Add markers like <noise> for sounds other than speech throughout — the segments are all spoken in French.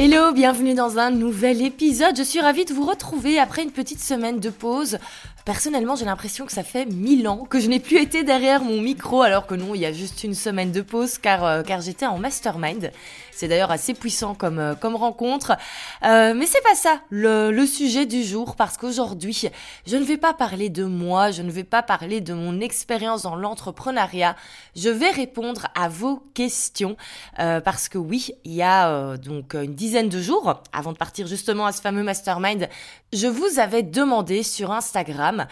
Hello, bienvenue dans un nouvel épisode. Je suis ravie de vous retrouver après une petite semaine de pause. Personnellement, j'ai l'impression que ça fait mille ans que je n'ai plus été derrière mon micro, alors que non, il y a juste une semaine de pause, car, euh, car j'étais en mastermind. C'est d'ailleurs assez puissant comme, euh, comme rencontre. Euh, mais c'est pas ça le, sujet du jour, parce qu'aujourd'hui, je ne vais pas parler de moi, je ne vais pas parler de mon expérience dans l'entrepreneuriat. Je vais répondre à vos questions, euh, parce que oui, il y a euh, donc une dizaine de jours, avant de partir justement à ce fameux mastermind, je vous avais demandé sur Instagram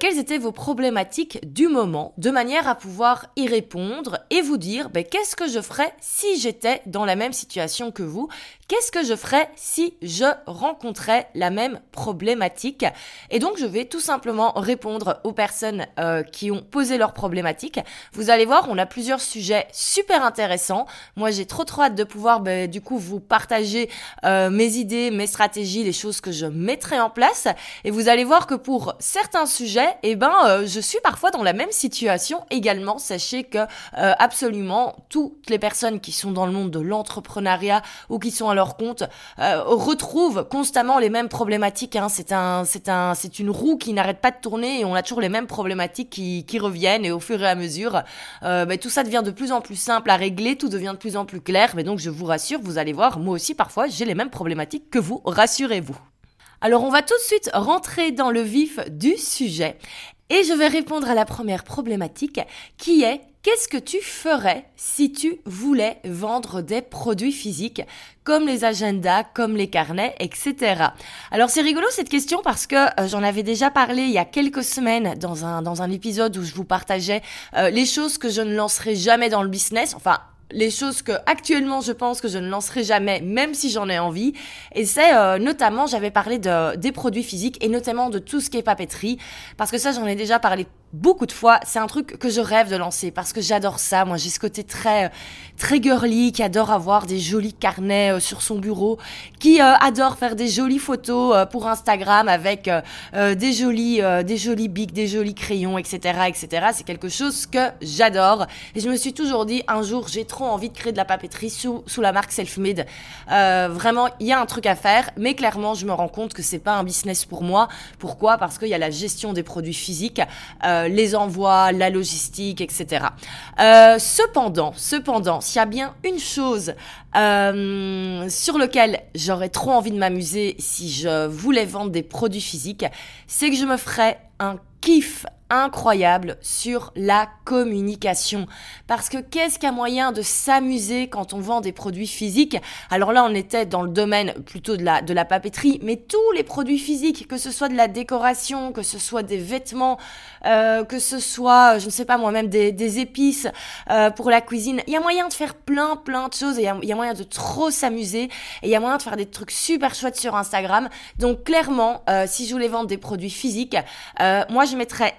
quelles étaient vos problématiques du moment, de manière à pouvoir y répondre et vous dire ben, qu'est-ce que je ferais si j'étais dans la même situation que vous, qu'est-ce que je ferais si je rencontrais la même problématique? Et donc je vais tout simplement répondre aux personnes euh, qui ont posé leurs problématiques. Vous allez voir, on a plusieurs sujets super intéressants. Moi j'ai trop trop hâte de pouvoir ben, du coup vous partager euh, mes idées, mes stratégies, les choses que je mettrai en place. Et vous allez voir que pour certains sujets, eh ben euh, je suis parfois dans la même situation également. Sachez que absolument toutes les personnes qui sont dans le monde de l'entrepreneuriat ou qui sont à leur compte euh, retrouvent constamment les mêmes problématiques. Hein. C'est un, c'est un, c'est une roue qui n'arrête pas de tourner et on a toujours les mêmes problématiques qui, qui reviennent et au fur et à mesure, euh, ben, tout ça devient de plus en plus simple à régler, tout devient de plus en plus clair. Mais donc je vous rassure, vous allez voir, moi aussi parfois j'ai les mêmes problématiques que vous. Rassurez-vous. Alors on va tout de suite rentrer dans le vif du sujet et je vais répondre à la première problématique qui est Qu'est-ce que tu ferais si tu voulais vendre des produits physiques comme les agendas, comme les carnets, etc. Alors c'est rigolo cette question parce que euh, j'en avais déjà parlé il y a quelques semaines dans un, dans un épisode où je vous partageais euh, les choses que je ne lancerai jamais dans le business. Enfin, les choses que actuellement je pense que je ne lancerai jamais, même si j'en ai envie. Et c'est euh, notamment, j'avais parlé de, des produits physiques et notamment de tout ce qui est papeterie, parce que ça j'en ai déjà parlé beaucoup de fois. C'est un truc que je rêve de lancer parce que j'adore ça. Moi, j'ai ce côté très très girly qui adore avoir des jolis carnets euh, sur son bureau, qui euh, adore faire des jolies photos euh, pour Instagram avec des jolis des jolis bics, des jolis crayons, etc., etc. C'est quelque chose que j'adore. Et je me suis toujours dit un jour, j'ai trop envie de créer de la papeterie sous la marque Selfmade. Vraiment, il y a un truc à faire, mais clairement, je me rends compte que c'est pas un business pour moi. Pourquoi? Parce qu'il y a la gestion des produits physiques. Les envois, la logistique, etc. Euh, cependant, cependant, s'il y a bien une chose euh, sur lequel j'aurais trop envie de m'amuser si je voulais vendre des produits physiques, c'est que je me ferais un kiff incroyable sur la communication. Parce que qu'est-ce qu'un moyen de s'amuser quand on vend des produits physiques? Alors là, on était dans le domaine plutôt de la, de la papeterie, mais tous les produits physiques, que ce soit de la décoration, que ce soit des vêtements, euh, que ce soit, je ne sais pas moi-même, des, des épices euh, pour la cuisine, il y a moyen de faire plein, plein de choses, il y a, moyen de trop s'amuser, et il y a moyen de faire des trucs super chouettes sur Instagram. Donc clairement, euh, si je voulais vendre des produits physiques, euh, moi je mettrais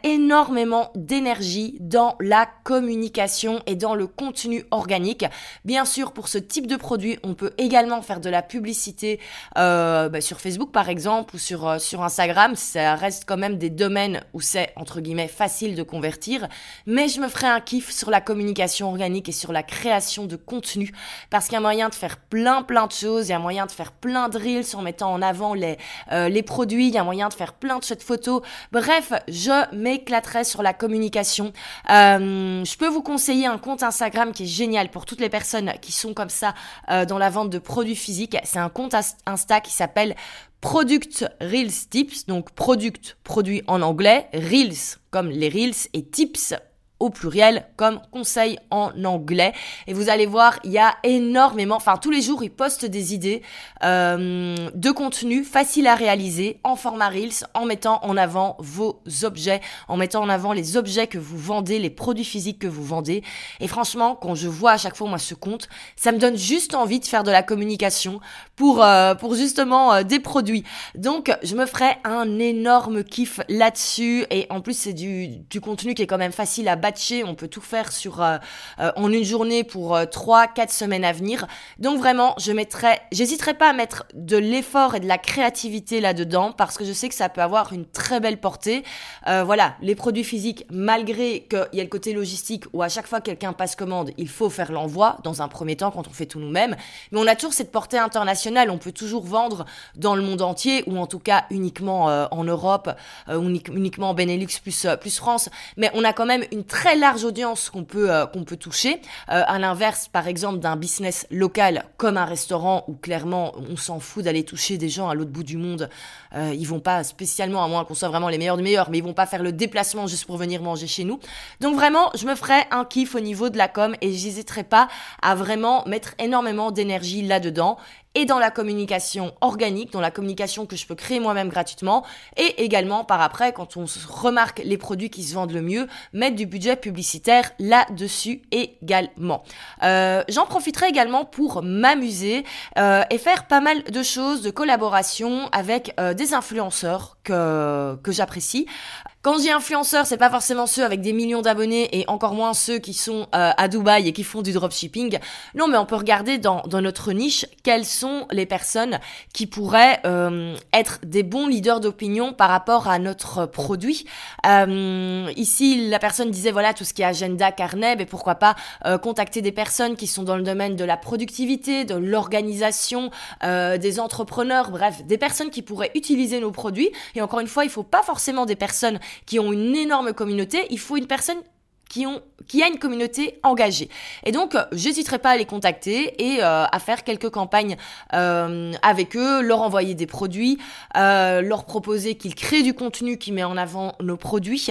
d'énergie dans la communication et dans le contenu organique. Bien sûr, pour ce type de produit, on peut également faire de la publicité euh, bah, sur Facebook par exemple ou sur, euh, sur Instagram. Ça reste quand même des domaines où c'est entre guillemets facile de convertir. Mais je me ferai un kiff sur la communication organique et sur la création de contenu parce qu'il y a moyen de faire plein plein de choses. Il y a moyen de faire plein de reels en mettant en avant les, euh, les produits. Il y a moyen de faire plein de chouettes photos. Bref, je sur la communication. Euh, je peux vous conseiller un compte Instagram qui est génial pour toutes les personnes qui sont comme ça euh, dans la vente de produits physiques. C'est un compte Insta qui s'appelle Product Reels Tips, donc product, produit en anglais, Reels comme les Reels et Tips au pluriel comme conseil en anglais. Et vous allez voir il y a énormément enfin tous les jours ils postent des idées euh, de contenu facile à réaliser en format reels en mettant en avant vos objets en mettant en avant les objets que vous vendez les produits physiques que vous vendez. Et franchement quand je vois à chaque fois moi ce compte ça me donne juste envie de faire de la communication pour euh, pour justement euh, des produits. Donc je me ferai un énorme kiff là-dessus. Et en plus c'est du du contenu qui est quand même facile à on peut tout faire sur en une journée pour 3 4 semaines à venir. Donc vraiment, je mettrai j'hésiterai pas à mettre de l'effort et de la créativité là-dedans parce que je sais que ça peut avoir une très belle portée. voilà, les produits physiques malgré qu'il y ait le côté logistique où à chaque fois que quelqu'un passe commande, il faut faire l'envoi dans un premier temps quand on fait tout nous-mêmes, mais on a toujours cette portée internationale, on peut toujours vendre dans le monde entier ou en tout cas uniquement euh, en Europe, euh, uniquement en Benelux plus euh, plus France, mais on a quand même une très large audience qu'on peut qu'on peut toucher. à l'inverse, par exemple, d'un business local comme un restaurant où clairement on s'en fout d'aller toucher des gens à l'autre bout du monde, ils vont pas spécialement à moins qu'on soit vraiment les meilleurs du meilleurs, mais ils vont pas faire le déplacement juste pour venir manger chez nous. Donc vraiment, je me ferai un kiff au niveau de la com et j'hésiterai pas à vraiment mettre énormément d'énergie là-dedans et dans la communication organique, dans la communication que je peux créer moi-même gratuitement, et également par après, quand on remarque les produits qui se vendent le mieux, mettre du budget publicitaire là-dessus également. Euh, J'en profiterai également pour m'amuser euh, et faire pas mal de choses, de collaboration avec euh, des influenceurs que, que j'apprécie. Quand je dis influenceurs, c'est pas forcément ceux avec des millions d'abonnés et encore moins ceux qui sont euh, à Dubaï et qui font du dropshipping. Non, mais on peut regarder dans, dans notre niche quelles sont les personnes qui pourraient euh, être des bons leaders d'opinion par rapport à notre produit. Euh, ici, la personne disait voilà tout ce qui est agenda, carnet, et pourquoi pas contacter des personnes qui sont dans le domaine de la productivité, de l'organisation, des entrepreneurs, bref, des personnes qui pourraient utiliser nos produits. Et encore une fois, il faut pas forcément des personnes qui ont une énorme communauté, il faut une personne qui, ont, qui a une communauté engagée. Et donc, euh, j'hésiterai pas à les contacter et euh, à faire quelques campagnes euh, avec eux, leur envoyer des produits, leur proposer qu'ils créent du contenu qui met en avant nos produits.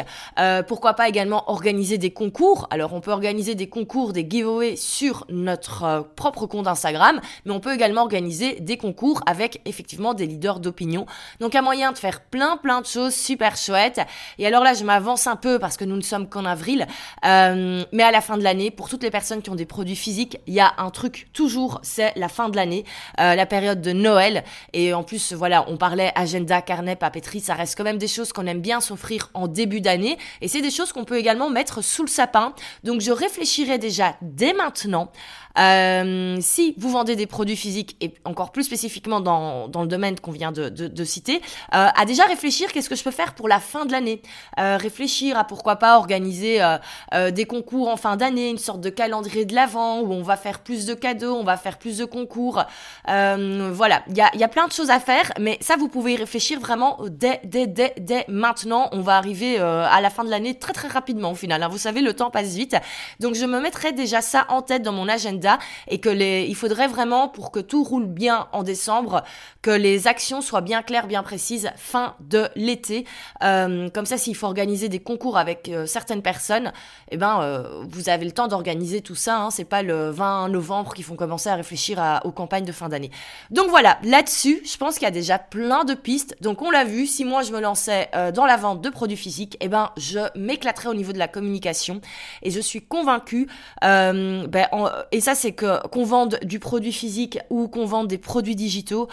pourquoi pas également organiser des concours. Alors, on peut organiser des concours, des giveaways sur notre propre compte Instagram, mais on peut également organiser des concours avec effectivement des leaders d'opinion. Donc, un moyen de faire plein plein de choses super chouettes. Et alors là, je m'avance un peu parce que nous ne sommes qu'en avril. Euh, mais à la fin de l'année, pour toutes les personnes qui ont des produits physiques, il y a un truc toujours, c'est la fin de l'année, euh, la période de Noël. Et en plus, voilà, on parlait agenda, carnet, papeterie, ça reste quand même des choses qu'on aime bien s'offrir en début d'année. Et c'est des choses qu'on peut également mettre sous le sapin. Donc je réfléchirai déjà dès maintenant euh, si vous vendez des produits physiques et encore plus spécifiquement dans, dans le domaine qu'on vient de, de, de citer, euh, à déjà réfléchir qu'est-ce que je peux faire pour la fin de l'année. Euh, réfléchir à pourquoi pas organiser euh, euh, des concours en fin d'année, une sorte de calendrier de l'avant où on va faire plus de cadeaux, on va faire plus de concours. Voilà, il y a, y a plein de choses à faire, mais ça vous pouvez y réfléchir vraiment dès, dès, dès, dès maintenant. On va arriver à la fin de l'année très très rapidement au final. Hein. Vous savez, le temps passe vite. Donc je me mettrai déjà ça en tête dans mon agenda et que les, il faudrait vraiment pour que tout roule bien en décembre, que les actions soient bien claires, bien précises fin de l'été. Euh, comme ça, s'il faut organiser des concours avec euh, certaines personnes, eh ben, euh, vous avez le temps d'organiser tout ça. Hein, c'est pas le 20 novembre qu'ils font commencer à réfléchir aux campagnes de fin d'année. Donc voilà, là-dessus, je pense qu'il y a déjà plein de pistes. Donc on l'a vu, si moi je me lançais dans la vente de produits physiques, eh ben, je m'éclaterais au niveau de la communication et je suis convaincue. ben, et ça, c'est que qu'on vende du produit physique ou qu'on vende des produits digitaux,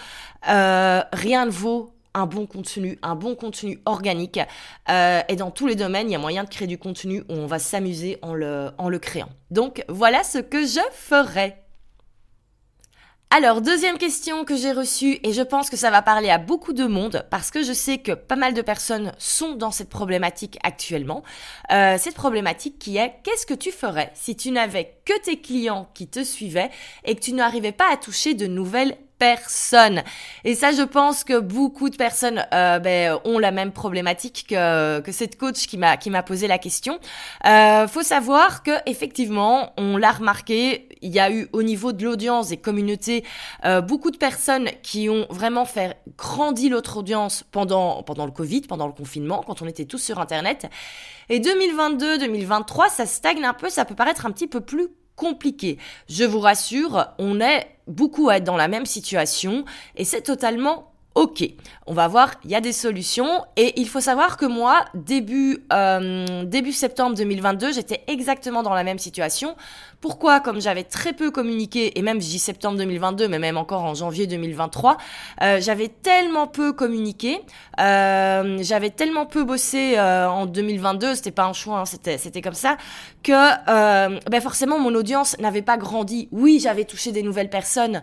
euh, rien ne vaut un bon contenu, un bon contenu organique. Euh, et dans tous les domaines, il y a moyen de créer du contenu où on va s'amuser en le, en le créant. Donc voilà ce que je ferai. Alors, deuxième question que j'ai reçue, et je pense que ça va parler à beaucoup de monde, parce que je sais que pas mal de personnes sont dans cette problématique actuellement. Euh, cette problématique qui est, qu'est-ce que tu ferais si tu n'avais que tes clients qui te suivaient et que tu n'arrivais pas à toucher de nouvelles personne. Et ça, je pense que beaucoup de personnes euh, ben, ont la même problématique que, cette coach qui m'a posé la question. Euh, faut savoir que effectivement, on l'a remarqué, il y a eu au niveau de l'audience et communauté euh, beaucoup de personnes qui ont vraiment fait grandir l'autre audience pendant pendant le Covid, pendant le confinement, quand on était tous sur Internet. Et 2022, 2023, ça stagne un peu, ça peut paraître un petit peu plus compliqué. Je vous rassure, on est beaucoup à être dans la même situation. Et c'est totalement Ok, on va voir, il y a des solutions et il faut savoir que moi, début, euh, début septembre 2022, j'étais exactement dans la même situation. Pourquoi? Comme j'avais très peu communiqué, et même je dis septembre 2022, mais même encore en janvier 2023, euh, j'avais tellement peu communiqué, euh, j'avais tellement peu bossé euh, en 2022, c'était pas un choix, hein, c'était, c'était comme ça, que euh, ben forcément mon audience n'avait pas grandi. Oui, j'avais touché des nouvelles personnes,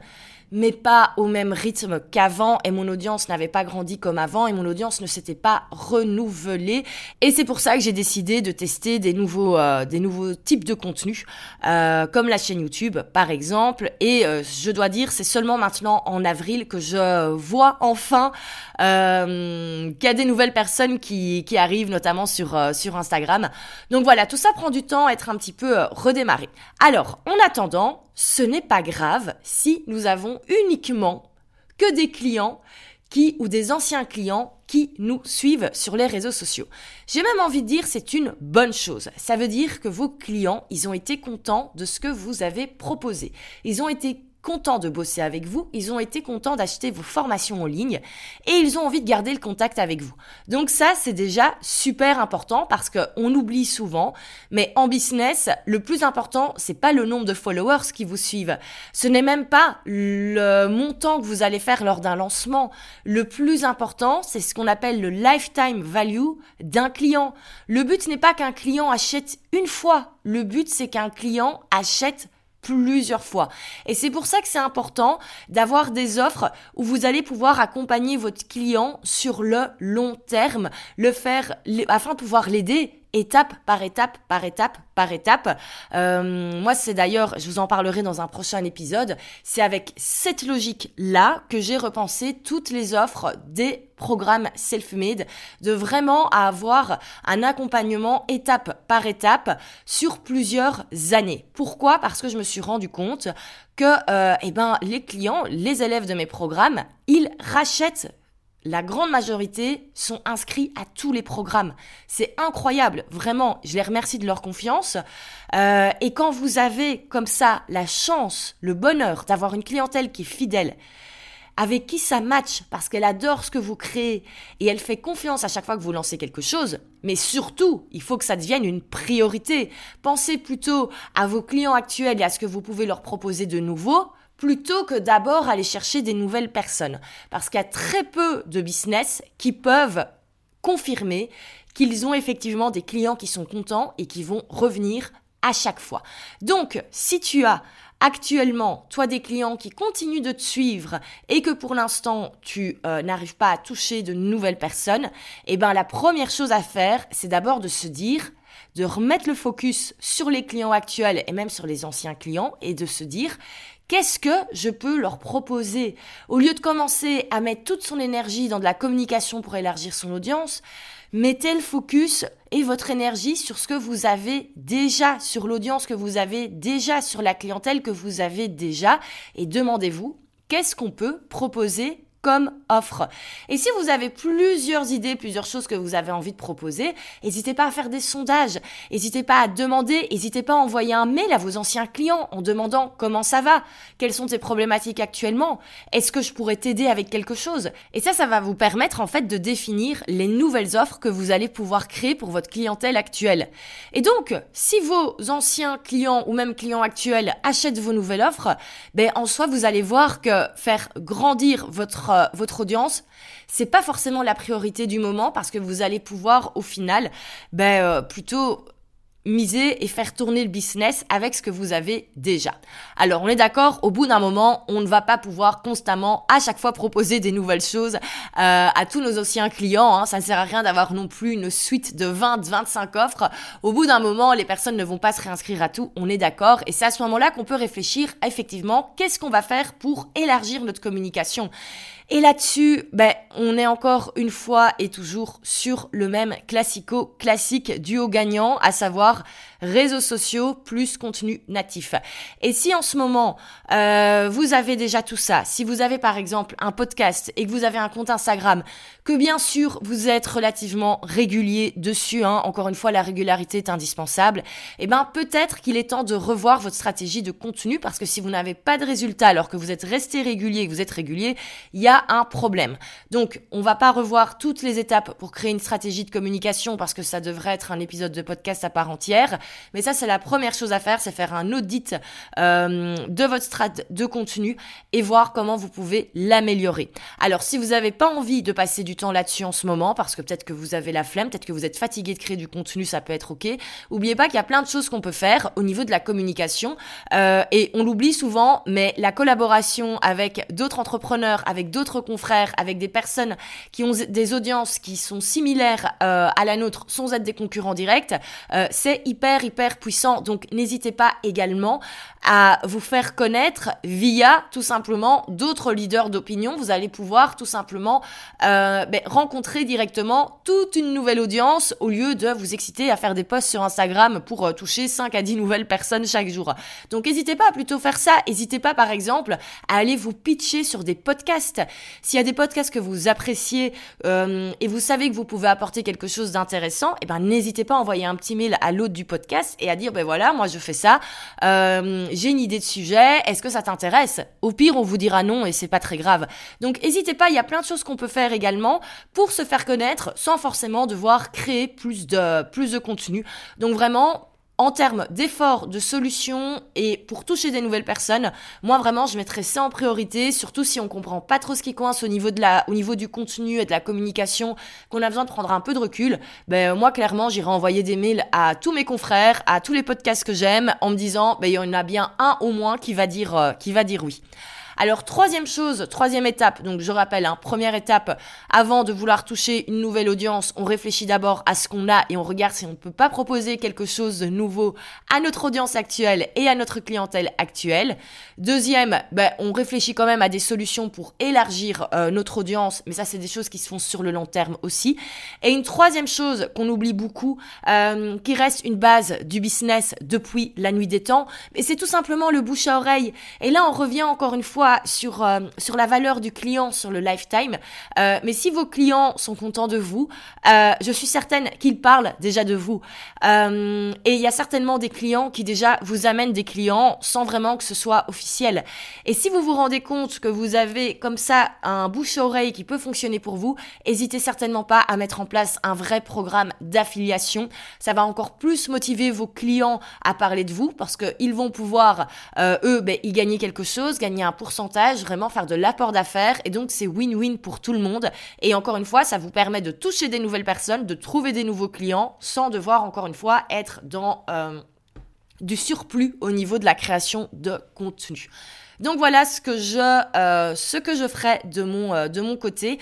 mais pas au même rythme qu'avant et mon audience n'avait pas grandi comme avant et mon audience ne s'était pas renouvelée. Et c'est pour ça que j'ai décidé de tester des nouveaux euh, des nouveaux types de contenus euh, comme la chaîne YouTube par exemple. Et euh, je dois dire c'est seulement maintenant en avril que je vois enfin euh, qu'il y a des nouvelles personnes qui, qui arrivent notamment sur euh, sur Instagram. Donc voilà tout ça prend du temps à être un petit peu euh, redémarré. Alors en attendant ce n'est pas grave si nous avons uniquement que des clients qui ou des anciens clients qui nous suivent sur les réseaux sociaux. J'ai même envie de dire c'est une bonne chose. Ça veut dire que vos clients, ils ont été contents de ce que vous avez proposé. Ils ont été contents de bosser avec vous, ils ont été contents d'acheter vos formations en ligne et ils ont envie de garder le contact avec vous. Donc ça, c'est déjà super important parce que on oublie souvent, mais en business, le plus important, c'est pas le nombre de followers qui vous suivent. Ce n'est même pas le montant que vous allez faire lors d'un lancement. Le plus important, c'est ce qu'on appelle le lifetime value d'un client. Le but n'est pas qu'un client achète une fois. Le but, c'est qu'un client achète plusieurs fois. Et c'est pour ça que c'est important d'avoir des offres où vous allez pouvoir accompagner votre client sur le long terme, le faire afin de pouvoir l'aider étape par étape, par étape, par étape. Euh, moi, c'est d'ailleurs, je vous en parlerai dans un prochain épisode, c'est avec cette logique-là que j'ai repensé toutes les offres des programmes self-made, de vraiment avoir un accompagnement étape par étape sur plusieurs années. Pourquoi? Parce que je me suis rendu compte que euh, eh ben, les clients, les élèves de mes programmes, ils rachètent la grande majorité sont inscrits à tous les programmes. C'est incroyable, vraiment. Je les remercie de leur confiance. Euh, et quand vous avez comme ça la chance, le bonheur d'avoir une clientèle qui est fidèle, avec qui ça match parce qu'elle adore ce que vous créez et elle fait confiance à chaque fois que vous lancez quelque chose. Mais surtout, il faut que ça devienne une priorité. Pensez plutôt à vos clients actuels et à ce que vous pouvez leur proposer de nouveau plutôt que d'abord aller chercher des nouvelles personnes. Parce qu'il y a très peu de business qui peuvent confirmer qu'ils ont effectivement des clients qui sont contents et qui vont revenir à chaque fois. Donc, si tu as actuellement, toi, des clients qui continuent de te suivre et que pour l'instant, tu euh, n'arrives pas à toucher de nouvelles personnes, eh ben, la première chose à faire, c'est d'abord de se dire, de remettre le focus sur les clients actuels et même sur les anciens clients et de se dire, Qu'est-ce que je peux leur proposer? Au lieu de commencer à mettre toute son énergie dans de la communication pour élargir son audience, mettez le focus et votre énergie sur ce que vous avez déjà, sur l'audience que vous avez déjà, sur la clientèle que vous avez déjà, et demandez-vous qu'est-ce qu'on peut proposer comme offre. Et si vous avez plusieurs idées, plusieurs choses que vous avez envie de proposer, n'hésitez pas à faire des sondages, n'hésitez pas à demander, n'hésitez pas à envoyer un mail à vos anciens clients en demandant comment ça va, quelles sont tes problématiques actuellement, est-ce que je pourrais t'aider avec quelque chose. Et ça, ça va vous permettre en fait de définir les nouvelles offres que vous allez pouvoir créer pour votre clientèle actuelle. Et donc, si vos anciens clients ou même clients actuels achètent vos nouvelles offres, ben en soi, vous allez voir que faire grandir votre euh, votre, audience, c'est pas forcément la priorité du moment parce que vous allez pouvoir au final ben, euh, plutôt miser et faire tourner le business avec ce que vous avez déjà. Alors on est d'accord, au bout d'un moment, on ne va pas pouvoir constamment à chaque fois proposer des nouvelles choses euh, à tous nos anciens clients. Hein. Ça ne sert à rien d'avoir non plus une suite de 20, 25 offres. Au bout d'un moment, les personnes ne vont pas se réinscrire à tout, on est d'accord. Et c'est à ce moment-là qu'on peut réfléchir effectivement, qu'est-ce qu'on va faire pour élargir notre communication et là-dessus, ben, on est encore une fois et toujours sur le même classico classique duo gagnant, à savoir réseaux sociaux plus contenu natif. Et si en ce moment, euh, vous avez déjà tout ça, si vous avez par exemple un podcast et que vous avez un compte Instagram, que bien sûr vous êtes relativement régulier dessus, hein, encore une fois la régularité est indispensable, et eh ben peut-être qu'il est temps de revoir votre stratégie de contenu parce que si vous n'avez pas de résultats alors que vous êtes resté régulier que vous êtes régulier, il y a un problème. Donc on va pas revoir toutes les étapes pour créer une stratégie de communication parce que ça devrait être un épisode de podcast à part entière, mais ça c'est la première chose à faire, c'est faire un audit euh, de votre strat de contenu et voir comment vous pouvez l'améliorer. Alors si vous n'avez pas envie de passer du temps là-dessus en ce moment, parce que peut-être que vous avez la flemme, peut-être que vous êtes fatigué de créer du contenu, ça peut être ok. Oubliez pas qu'il y a plein de choses qu'on peut faire au niveau de la communication euh, et on l'oublie souvent, mais la collaboration avec d'autres entrepreneurs, avec d'autres confrères, avec des personnes qui ont des audiences qui sont similaires euh, à la nôtre sans être des concurrents directs, c'est hyper hyper puissant. Donc n'hésitez pas également à vous faire connaître via tout simplement d'autres leaders d'opinion. Vous allez pouvoir tout simplement euh, ben, rencontrer directement toute une nouvelle audience au lieu de vous exciter à faire des posts sur Instagram pour euh, toucher 5 à 10 nouvelles personnes chaque jour. Donc n'hésitez pas à plutôt faire ça. N'hésitez pas par exemple à aller vous pitcher sur des podcasts. S'il y a des podcasts que vous appréciez euh, et vous savez que vous pouvez apporter quelque chose d'intéressant, eh ben n'hésitez pas à envoyer un petit mail à l'autre du podcast et à dire ben voilà moi je fais ça. Euh, j'ai une idée de sujet, est-ce que ça t'intéresse? Au pire, on vous dira non et c'est pas très grave. Donc n'hésitez pas, il y a plein de choses qu'on peut faire également pour se faire connaître sans forcément devoir créer plus de plus de contenu. Donc vraiment en termes d'efforts, de solutions et pour toucher des nouvelles personnes, moi vraiment je mettrais ça en priorité, surtout si on comprend pas trop ce qui coince au niveau de la, au niveau du contenu et de la communication, qu'on a besoin de prendre un peu de recul. Ben moi clairement j'irai envoyer des mails à tous mes confrères, à tous les podcasts que j'aime, en me disant ben il y en a bien un au moins qui va dire, euh, qui va dire oui. Alors troisième chose, troisième étape, donc je rappelle, hein, première étape, avant de vouloir toucher une nouvelle audience, on réfléchit d'abord à ce qu'on a et on regarde si on ne peut pas proposer quelque chose de nouveau à notre audience actuelle et à notre clientèle actuelle. Deuxième, ben, on réfléchit quand même à des solutions pour élargir euh, notre audience, mais ça c'est des choses qui se font sur le long terme aussi. Et une troisième chose qu'on oublie beaucoup, euh, qui reste une base du business depuis la nuit des temps, mais c'est tout simplement le bouche à oreille. Et là on revient encore une fois sur, euh, sur la valeur du client, sur le lifetime. Euh, mais si vos clients sont contents de vous, euh, je suis certaine qu'ils parlent déjà de vous. et il y a certainement des clients qui déjà vous amènent des clients sans vraiment que ce soit officiel. Et si vous vous rendez compte que vous avez comme ça un bouche-oreille qui peut fonctionner pour vous, n'hésitez certainement pas à mettre en place un vrai programme d'affiliation. Ça va encore plus motiver vos clients à parler de vous parce qu'ils vont pouvoir, eux, ben, y gagner quelque chose, gagner un pourcentage vraiment faire de l'apport d'affaires et donc c'est win-win pour tout le monde. Et encore une fois, ça vous permet de toucher des nouvelles personnes, de trouver des nouveaux clients sans devoir encore une fois être dans euh, du surplus au niveau de la création de contenu. Donc voilà ce que je, euh, ce que je ferai de mon, euh, de mon côté.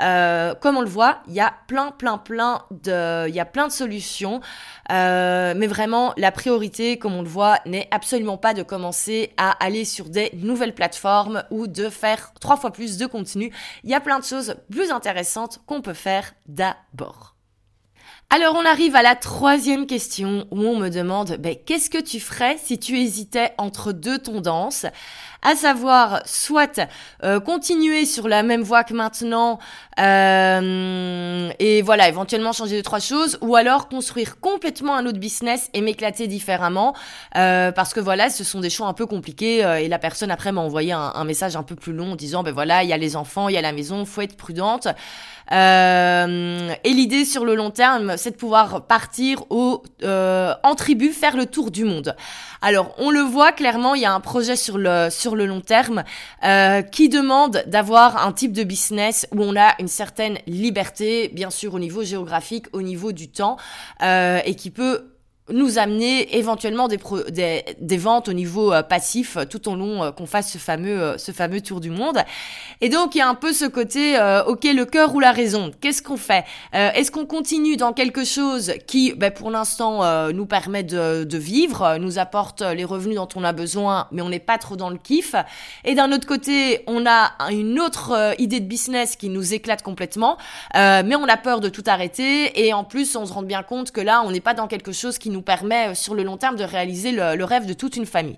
Euh, comme on le voit, il y a plein, plein, plein de, il y a plein de solutions. mais vraiment, la priorité, comme on le voit, n'est absolument pas de commencer à aller sur des nouvelles plateformes ou de faire trois fois plus de contenu. Il y a plein de choses plus intéressantes qu'on peut faire d'abord. Alors on arrive à la troisième question où on me demande ben, qu'est-ce que tu ferais si tu hésitais entre deux tendances? À savoir soit euh, continuer sur la même voie que maintenant euh, et voilà éventuellement changer de trois choses ou alors construire complètement un autre business et m'éclater différemment. Euh, parce que voilà ce sont des choix un peu compliqués et la personne après m'a envoyé un, message un peu plus long en disant ben voilà il y a les enfants il y a la maison faut être prudente. Et l'idée sur le long terme, c'est de pouvoir partir euh, en tribu, faire le tour du monde. Alors, on le voit clairement, il y a un projet sur le, sur le long terme euh, qui demande d'avoir un type de business où on a une certaine liberté, bien sûr au niveau géographique, au niveau du temps, euh, et qui peut nous amener éventuellement des, des, des, ventes au niveau euh, passif euh, tout au long euh, qu'on fasse ce fameux, ce fameux tour du monde. Et donc il y a un peu ce côté, ok, le cœur ou la raison. Qu'est-ce qu'on fait? Est-ce qu'on continue dans quelque chose qui, ben, pour l'instant, nous permet de, de, vivre, nous apporte les revenus dont on a besoin, mais on n'est pas trop dans le kiff? Et d'un autre côté, on a une autre idée de business qui nous éclate complètement, mais on a peur de tout arrêter. Et en plus, on se rend bien compte que là, on n'est pas dans quelque chose qui nous nous permet sur le long terme de réaliser le rêve de toute une famille.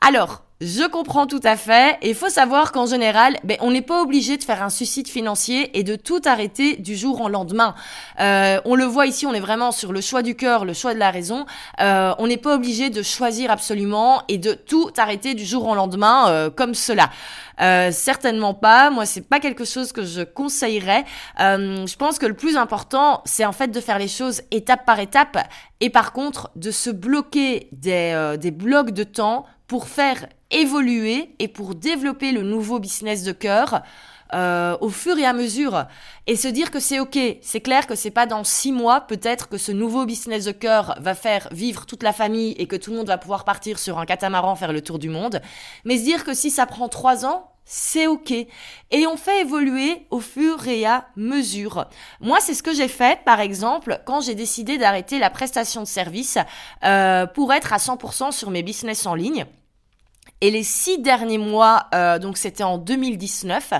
Alors, je comprends tout à fait. Et il faut savoir qu'en général, ben, on n'est pas obligé de faire un suicide financier et de tout arrêter du jour au lendemain. Euh, on le voit ici, on est vraiment sur le choix du cœur, le choix de la raison. Euh, on n'est pas obligé de choisir absolument et de tout arrêter du jour au lendemain euh, comme cela. Certainement pas. Moi, c'est pas quelque chose que je conseillerais. Je pense que le plus important, c'est en fait de faire les choses étape par étape et par contre de se bloquer des blocs de temps pour faire évoluer et pour développer le nouveau business de cœur euh, au fur et à mesure et se dire que c'est ok. C'est clair que c'est pas dans six mois peut-être que ce nouveau business de cœur va faire vivre toute la famille et que tout le monde va pouvoir partir sur un catamaran faire le tour du monde. Mais se dire que si ça prend trois ans, c'est ok. Et on fait évoluer au fur et à mesure. Moi, c'est ce que j'ai fait, par exemple, quand j'ai décidé d'arrêter la prestation de service euh, pour être à 100% sur mes business en ligne. Et les six derniers mois, euh, donc c'était en 2019,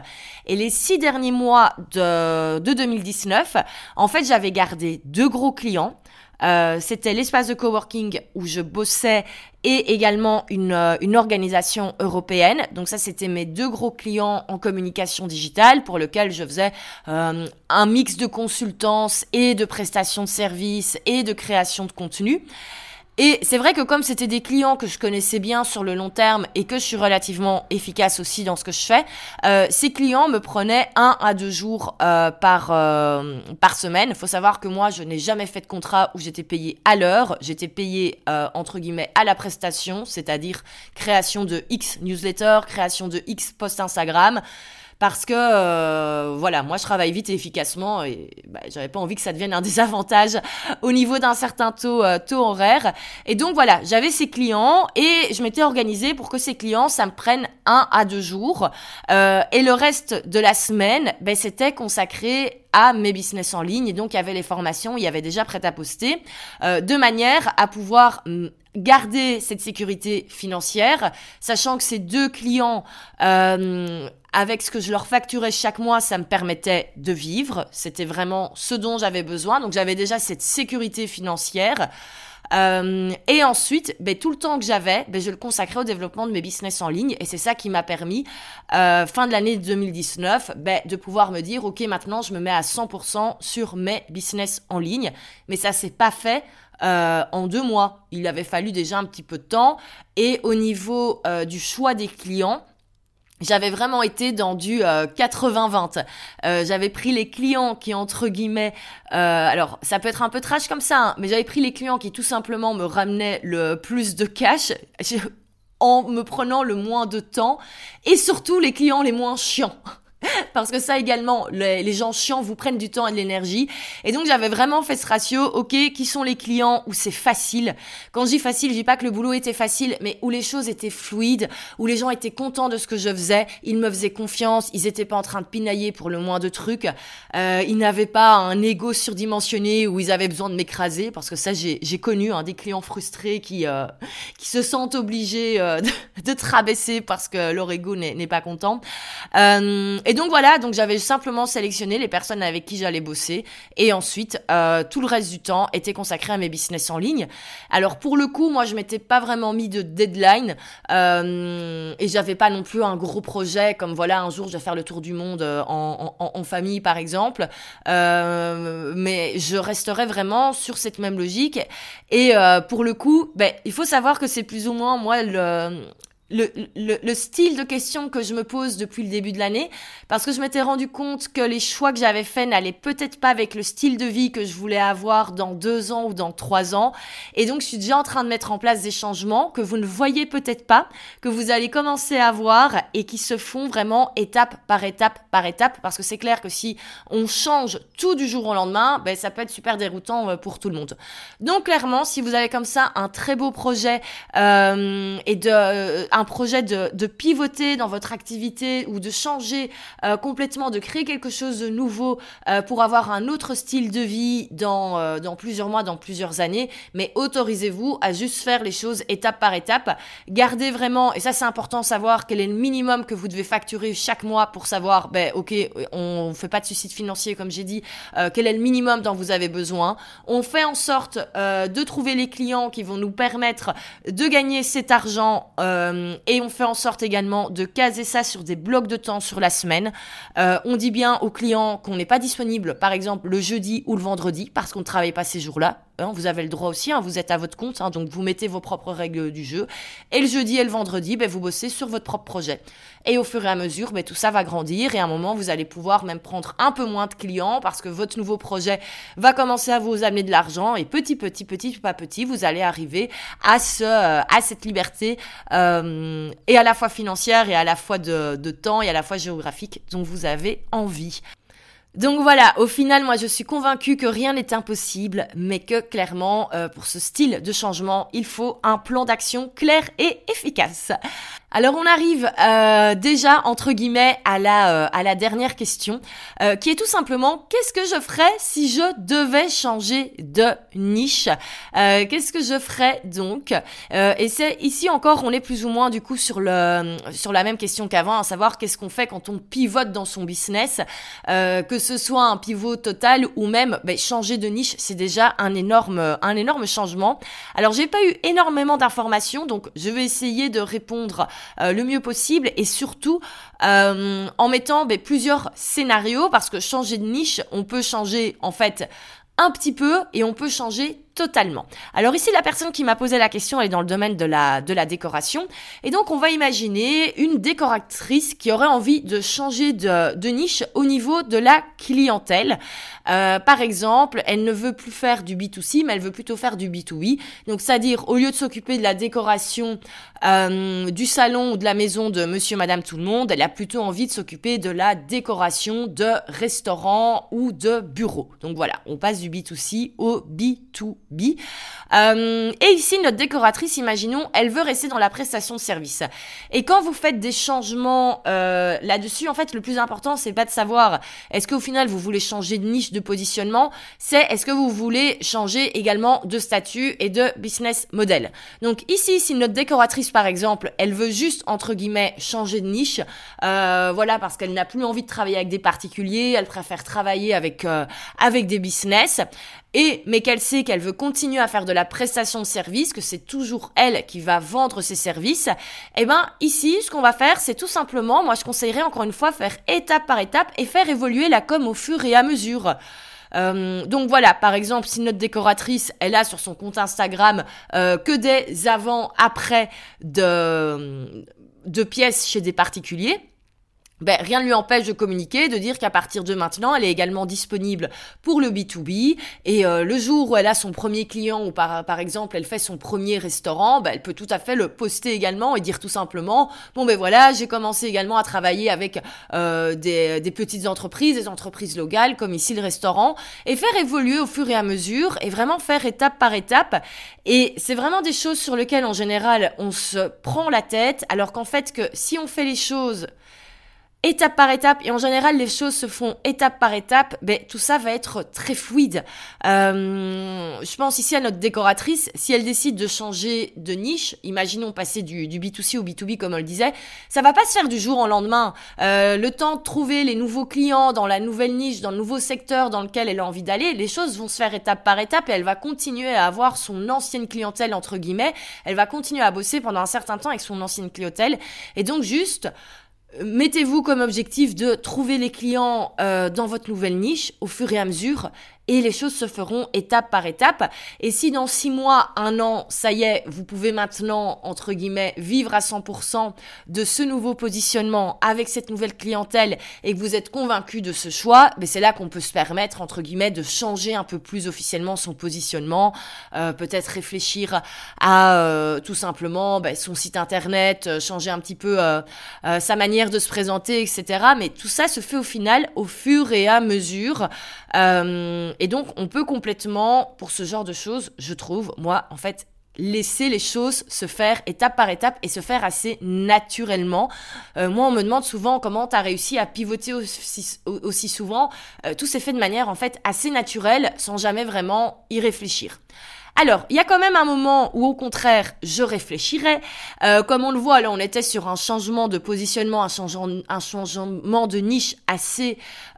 et les six derniers mois de, de 2019, en fait, j'avais gardé deux gros clients. Euh, c'était l'espace de coworking où je bossais et également une, euh, une organisation européenne. Donc ça, c'était mes deux gros clients en communication digitale pour lequel je faisais euh, un mix de consultance et de prestations de services et de création de contenu. Et c'est vrai que comme c'était des clients que je connaissais bien sur le long terme et que je suis relativement efficace aussi dans ce que je fais, euh, ces clients me prenaient un à deux jours euh, par euh, par semaine. Il faut savoir que moi, je n'ai jamais fait de contrat où j'étais payé à l'heure. J'étais payé euh, entre guillemets à la prestation, c'est-à-dire création de X newsletter, création de X post Instagram parce que euh, voilà, moi je travaille vite et efficacement et bah, j'avais pas envie que ça devienne un <laughs> désavantage au niveau d'un certain taux euh, taux horaire. Et donc voilà, j'avais ces clients et je m'étais organisée pour que ces clients ça me prenne un à deux jours euh, et le reste de la semaine, ben c'était consacré à mes business en ligne et donc il y avait les formations, il y avait déjà prêt à poster euh, de manière à pouvoir garder cette sécurité financière, sachant que ces deux clients euh, avec ce que je leur facturais chaque mois, ça me permettait de vivre. C'était vraiment ce dont j'avais besoin. Donc j'avais déjà cette sécurité financière. Euh, et ensuite, ben, tout le temps que j'avais, ben, je le consacrais au développement de mes business en ligne. Et c'est ça qui m'a permis, euh, fin de l'année 2019, ben, de pouvoir me dire, OK, maintenant, je me mets à 100% sur mes business en ligne. Mais ça s'est pas fait euh, en deux mois. Il avait fallu déjà un petit peu de temps. Et au niveau euh, du choix des clients, j'avais vraiment été dans du 80-20. Euh, euh, j'avais pris les clients qui, entre guillemets, euh, alors ça peut être un peu trash comme ça, hein, mais j'avais pris les clients qui tout simplement me ramenaient le plus de cash <laughs> en me prenant le moins de temps et surtout les clients les moins chiants. <laughs> Parce que ça également, les, gens chiants vous prennent du temps et de l'énergie. Et donc j'avais vraiment fait ce ratio, ok, qui sont les clients où c'est facile. Quand je dis facile, je dis pas que le boulot était facile, mais où les choses étaient fluides, où les gens étaient contents de ce que je faisais, ils me faisaient confiance, ils étaient pas en train de pinailler pour le moins de trucs, euh, ils n'avaient pas un ego surdimensionné où ils avaient besoin de m'écraser, parce que ça j'ai connu hein, des clients frustrés qui, euh, qui se sentent obligés euh, <laughs> de, de te rabaisser parce que leur ego n'est pas content. Euh, donc voilà, donc j'avais simplement sélectionné les personnes avec qui j'allais bosser. Et ensuite euh, tout le reste du temps était consacré à mes business en ligne. Alors pour le coup, moi je m'étais pas vraiment mis de deadline euh, et j'avais pas non plus un gros projet comme voilà un jour je vais faire le tour du monde euh, en, famille par exemple, euh, mais je resterai vraiment sur cette même logique. Et pour le coup, ben il faut savoir que c'est plus ou moins moi le le, le, le, style de questions que je me pose depuis le début de l'année, parce que je m'étais rendu compte que les choix que j'avais faits n'allaient peut-être pas avec le style de vie que je voulais avoir dans deux ans ou dans trois ans. Et donc, je suis déjà en train de mettre en place des changements que vous ne voyez peut-être pas, que vous allez commencer à voir et qui se font vraiment étape par étape par étape, parce que c'est clair que si on change tout du jour au lendemain, ben, ça peut être super déroutant euh, pour tout le monde. Donc, clairement, si vous avez comme ça un très beau projet euh, et de... Euh, un projet de, de, pivoter dans votre activité ou de changer euh, complètement, de créer quelque chose de nouveau euh, pour avoir un autre style de vie dans, euh, dans plusieurs mois, dans plusieurs années, mais autorisez-vous à juste faire les choses étape par étape. Gardez vraiment, et ça c'est important, savoir quel est le minimum que vous devez facturer chaque mois pour savoir, ben ok, on fait pas de suicide financier comme j'ai dit, quel est le minimum dont vous avez besoin. On fait en sorte de trouver les clients qui vont nous permettre de gagner cet argent euh, et on fait en sorte également de caser ça sur des blocs de temps sur la semaine. Euh, on dit bien aux clients qu'on n'est pas disponible, par exemple le jeudi ou le vendredi, parce qu'on ne travaille pas ces jours-là. Hein, vous avez le droit aussi, hein, vous êtes à votre compte, hein, donc vous mettez vos propres règles du jeu. Et le jeudi et le vendredi, ben, vous bossez sur votre propre projet. Et au fur et à mesure, ben, tout ça va grandir et à un moment, vous allez pouvoir même prendre un peu moins de clients parce que votre nouveau projet va commencer à vous amener de l'argent et petit, petit, petit, pas petit, vous allez arriver à, ce, euh, à cette liberté euh, et à la fois financière et à la fois de, de temps et à la fois géographique dont vous avez envie. Donc voilà, au final, moi je suis convaincue que rien n'est impossible, mais que clairement, euh, pour ce style de changement, il faut un plan d'action clair et efficace. Alors on arrive euh, déjà entre guillemets à la euh, à la dernière question, euh, qui est tout simplement qu'est-ce que je ferais si je devais changer de niche? Qu'est-ce que je ferais donc? Et c'est ici encore on est plus ou moins du coup sur le sur la même question qu'avant, à savoir qu'est-ce qu'on fait quand on pivote dans son business, que ce soit un pivot total ou même ben, changer de niche, c'est déjà un énorme un énorme changement. Alors j'ai pas eu énormément d'informations, donc je vais essayer de répondre euh, le mieux possible et surtout euh, en mettant ben, plusieurs scénarios parce que changer de niche, on peut changer en fait un petit peu et on peut changer totalement. Alors ici, la personne qui m'a posé la question, elle est dans le domaine de la, de la décoration. Et donc, on va imaginer une décoratrice qui aurait envie de changer de, de niche au niveau de la clientèle. Euh, par exemple, elle ne veut plus faire du B2C, mais elle veut plutôt faire du B2B. Donc, c'est-à-dire, au lieu de s'occuper de la décoration euh, du salon ou de la maison de monsieur, madame, tout le monde, elle a plutôt envie de s'occuper de la décoration de restaurants ou de bureaux. Donc voilà, on passe du B2C au B2B. Euh, et ici, notre décoratrice, imaginons, elle veut rester dans la prestation de service. Et quand vous faites des changements euh, là-dessus, en fait, le plus important, c'est pas de savoir est-ce qu'au final vous voulez changer de niche de positionnement, c'est est-ce que vous voulez changer également de statut et de business model. Donc ici, si notre décoratrice, par exemple, elle veut juste entre guillemets changer de niche, euh, voilà, parce qu'elle n'a plus envie de travailler avec des particuliers, elle préfère travailler avec avec des business et mais qu'elle sait qu'elle veut continuer à faire de la prestation de service, que c'est toujours elle qui va vendre ses services, eh ben ici, ce qu'on va faire, c'est tout simplement, moi je conseillerais encore une fois faire étape par étape et faire évoluer la com au fur et à mesure. Euh, donc voilà, par exemple, si notre décoratrice, elle a sur son compte Instagram euh, que des avant-après de, de pièces chez des particuliers, ben, rien ne lui empêche de communiquer, de dire qu'à partir de maintenant, elle est également disponible pour le B2B. Et euh, le jour où elle a son premier client ou par, par exemple elle fait son premier restaurant, ben, elle peut tout à fait le poster également et dire tout simplement, bon ben voilà, j'ai commencé également à travailler avec euh, des, des petites entreprises, des entreprises locales comme ici le restaurant, et faire évoluer au fur et à mesure et vraiment faire étape par étape. Et c'est vraiment des choses sur lesquelles en général on se prend la tête, alors qu'en fait que si on fait les choses étape par étape et en général les choses se font étape par étape, ben tout ça va être très fluide. Euh, je pense ici à notre décoratrice, si elle décide de changer de niche, imaginons passer du, du B2C au B2B comme on le disait, ça va pas se faire du jour au lendemain. Euh, le temps de trouver les nouveaux clients dans la nouvelle niche, dans le nouveau secteur dans lequel elle a envie d'aller, les choses vont se faire étape par étape et elle va continuer à avoir son ancienne clientèle entre guillemets, elle va continuer à bosser pendant un certain temps avec son ancienne clientèle et donc juste mettez-vous comme objectif de trouver les clients euh, dans votre nouvelle niche au fur et à mesure et les choses se feront étape par étape. Et si dans six mois, un an, ça y est, vous pouvez maintenant, entre guillemets, vivre à 100% de ce nouveau positionnement avec cette nouvelle clientèle et que vous êtes convaincu de ce choix, mais c'est là qu'on peut se permettre, entre guillemets, de changer un peu plus officiellement son positionnement, euh, peut-être réfléchir à euh, tout simplement ben, son site internet, euh, changer un petit peu sa manière de se présenter, etc. Mais tout ça se fait au final au fur et à mesure. Et donc, on peut complètement, pour ce genre de choses, je trouve, moi, en fait, laisser les choses se faire étape par étape et se faire assez naturellement. Euh, moi, on me demande souvent comment tu as réussi à pivoter aussi, souvent. Euh, tout s'est fait de manière en fait assez naturelle, sans jamais vraiment y réfléchir. Alors, il y a quand même un moment où, au contraire, je réfléchirais. Euh, comme on le voit, là, on était sur un changement de positionnement, un un changement de niche assez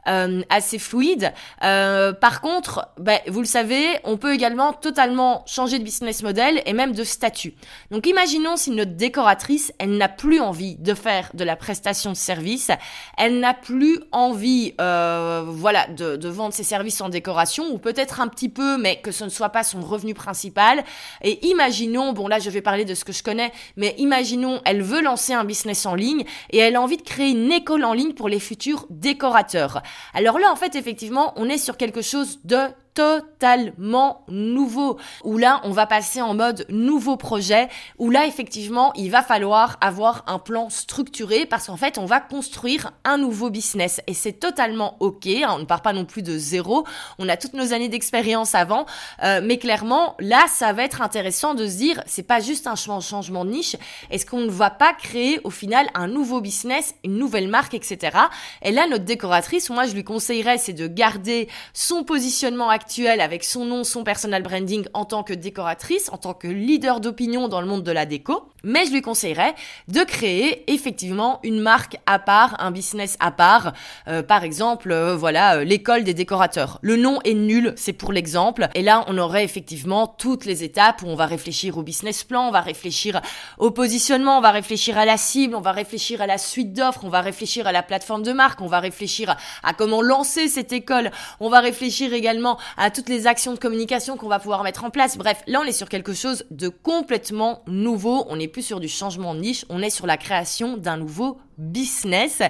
euh, assez fluide. Euh, par contre, ben, vous le savez, on peut également totalement changer de business model et même de statut. Donc imaginons si notre décoratrice, elle n'a plus envie de faire de la prestation de service, elle n'a plus envie, euh, voilà, de, de vendre ses services en décoration ou peut-être un petit peu, mais que ce ne soit pas son revenu principal. Et imaginons, bon là je vais parler de ce que je connais, mais imaginons, elle veut lancer un business en ligne et elle a envie de créer une école en ligne pour les futurs décorateurs. Alors là, en fait, effectivement, on est sur quelque chose de totalement nouveau, où là, on va passer en mode nouveau projet, où là, effectivement, il va falloir avoir un plan structuré parce qu'en fait, on va construire un nouveau business et c'est totalement ok. Hein, on ne part pas non plus de zéro. On a toutes nos années d'expérience avant, euh, mais clairement, là, ça va être intéressant de se dire, c'est pas juste un changement de niche. Est-ce qu'on ne va pas créer au final un nouveau business, une nouvelle marque, etc. Et là, notre décoratrice, moi, je lui conseillerais, c'est de garder son positionnement actuel avec son nom, son personal branding en tant que décoratrice, en tant que leader d'opinion dans le monde de la déco. Mais je lui conseillerais de créer effectivement une marque à part, un business à part. Euh, par exemple, euh, voilà, euh, l'école des décorateurs. Le nom est nul, c'est pour l'exemple. Et là, on aurait effectivement toutes les étapes où on va réfléchir au business plan, on va réfléchir au positionnement, on va réfléchir à la cible, on va réfléchir à la suite d'offres, on va réfléchir à la plateforme de marque, on va réfléchir à comment lancer cette école, on va réfléchir également à toutes les actions de communication qu'on va pouvoir mettre en place. Bref, là, on est sur quelque chose de complètement nouveau. On n'est plus sur du changement de niche, on est sur la création d'un nouveau business.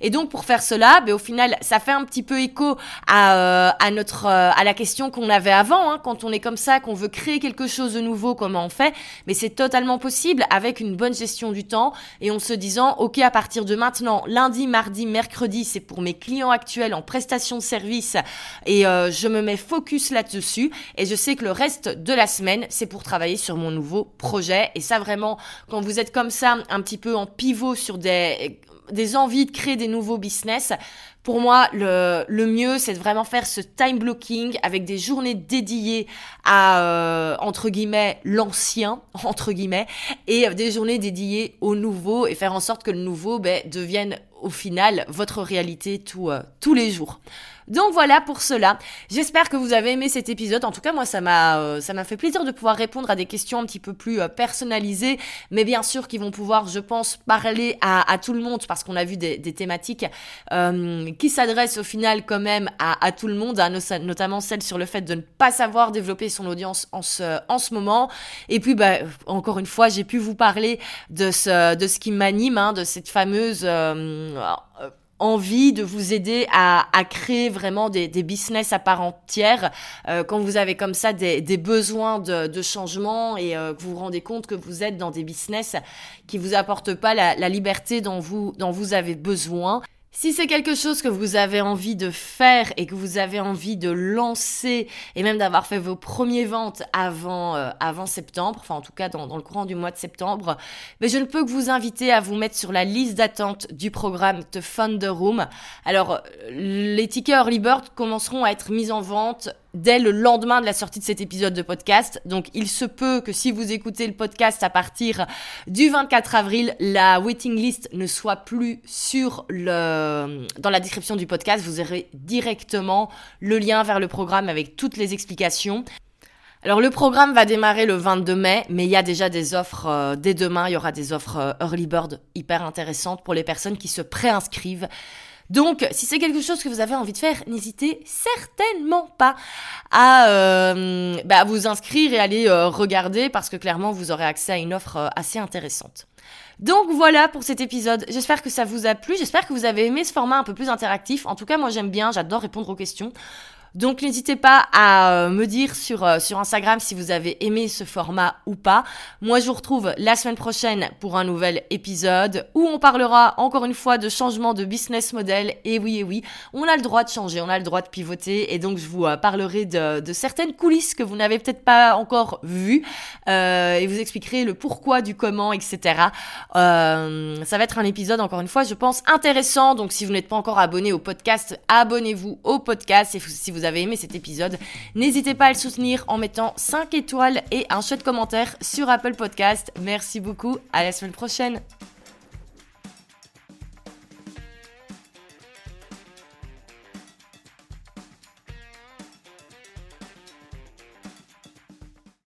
Et donc pour faire cela, ben, au final, ça fait un petit peu écho à, euh, à notre euh, à la question qu'on avait avant. Hein, quand on est comme ça, qu'on veut créer quelque chose de nouveau, comment on fait? Mais c'est totalement possible avec une bonne gestion du temps et en se disant, ok, à partir de maintenant, lundi, mardi, mercredi, c'est pour mes clients actuels en prestation de service et euh, je me mets focus là-dessus. Et je sais que le reste de la semaine, c'est pour travailler sur mon nouveau projet. Et ça vraiment, quand vous êtes comme ça, un petit peu en pivot sur des des envies de créer des nouveaux business, pour moi, le, mieux, c'est de vraiment faire ce time blocking avec des journées dédiées à, euh, entre guillemets, l'ancien, <laughs> entre guillemets, et des journées dédiées au nouveau et faire en sorte que le nouveau ben, devienne au final votre réalité euh, tous les jours. Donc voilà pour cela. J'espère que vous avez aimé cet épisode. En tout cas, moi, ça m'a euh, fait plaisir de pouvoir répondre à des questions un petit peu plus euh, personnalisées, mais bien sûr qui vont pouvoir, je pense, parler à, tout le monde parce qu'on a vu des, thématiques euh, qui s'adressent au final quand même à, tout le monde, notamment celle sur le fait de ne pas savoir développer son audience en ce en ce moment. Et puis, bah, encore une fois, j'ai pu vous parler de ce de ce qui m'anime, hein, de cette fameuse envie de vous aider à, à créer vraiment des, des, business à part entière euh, quand vous avez comme ça des, des besoins de, de, changement et euh, que vous vous rendez compte que vous êtes dans des business qui vous apportent pas la, la liberté dont vous, dont vous avez besoin. Si c'est quelque chose que vous avez envie de faire et que vous avez envie de lancer et même d'avoir fait vos premières ventes avant, euh, avant septembre, enfin en tout cas dans, dans, le courant du mois de septembre, mais je ne peux que vous inviter à vous mettre sur la liste d'attente du programme The Thunder Room. Alors, les tickets Early Bird commenceront à être mis en vente dès le lendemain de la sortie de cet épisode de podcast. Donc il se peut que si vous écoutez le podcast à partir du 24 avril, la waiting list ne soit plus sur le dans la description du podcast, vous aurez directement le lien vers le programme avec toutes les explications. Alors le programme va démarrer le 22 mai, mais il y a déjà des offres euh, dès demain, il y aura des offres euh, early bird hyper intéressantes pour les personnes qui se préinscrivent. Donc, si c'est quelque chose que vous avez envie de faire, n'hésitez certainement pas à, euh, bah, vous inscrire et aller euh, regarder parce que clairement, vous aurez accès à une offre euh, assez intéressante. Donc voilà pour cet épisode. J'espère que ça vous a plu. J'espère que vous avez aimé ce format un peu plus interactif. En tout cas, moi j'aime bien. J'adore répondre aux questions. Donc n'hésitez pas à euh, me dire sur, euh, sur Instagram si vous avez aimé ce format ou pas. Moi je vous retrouve la semaine prochaine pour un nouvel épisode où on parlera encore une fois de changement de business model. Et oui, et oui, on a le droit de changer, on a le droit de pivoter. Et donc je vous euh, parlerai de, certaines coulisses que vous n'avez peut-être pas encore vues et vous expliquerai le pourquoi du comment, etc. ça va être un épisode encore une fois, je pense, intéressant. Donc si vous n'êtes pas encore abonné au podcast, abonnez-vous au podcast. Si vous avez aimé cet épisode, n'hésitez pas à le soutenir en mettant 5 étoiles et un chouette commentaire sur Apple Podcast. Merci beaucoup, à la semaine prochaine.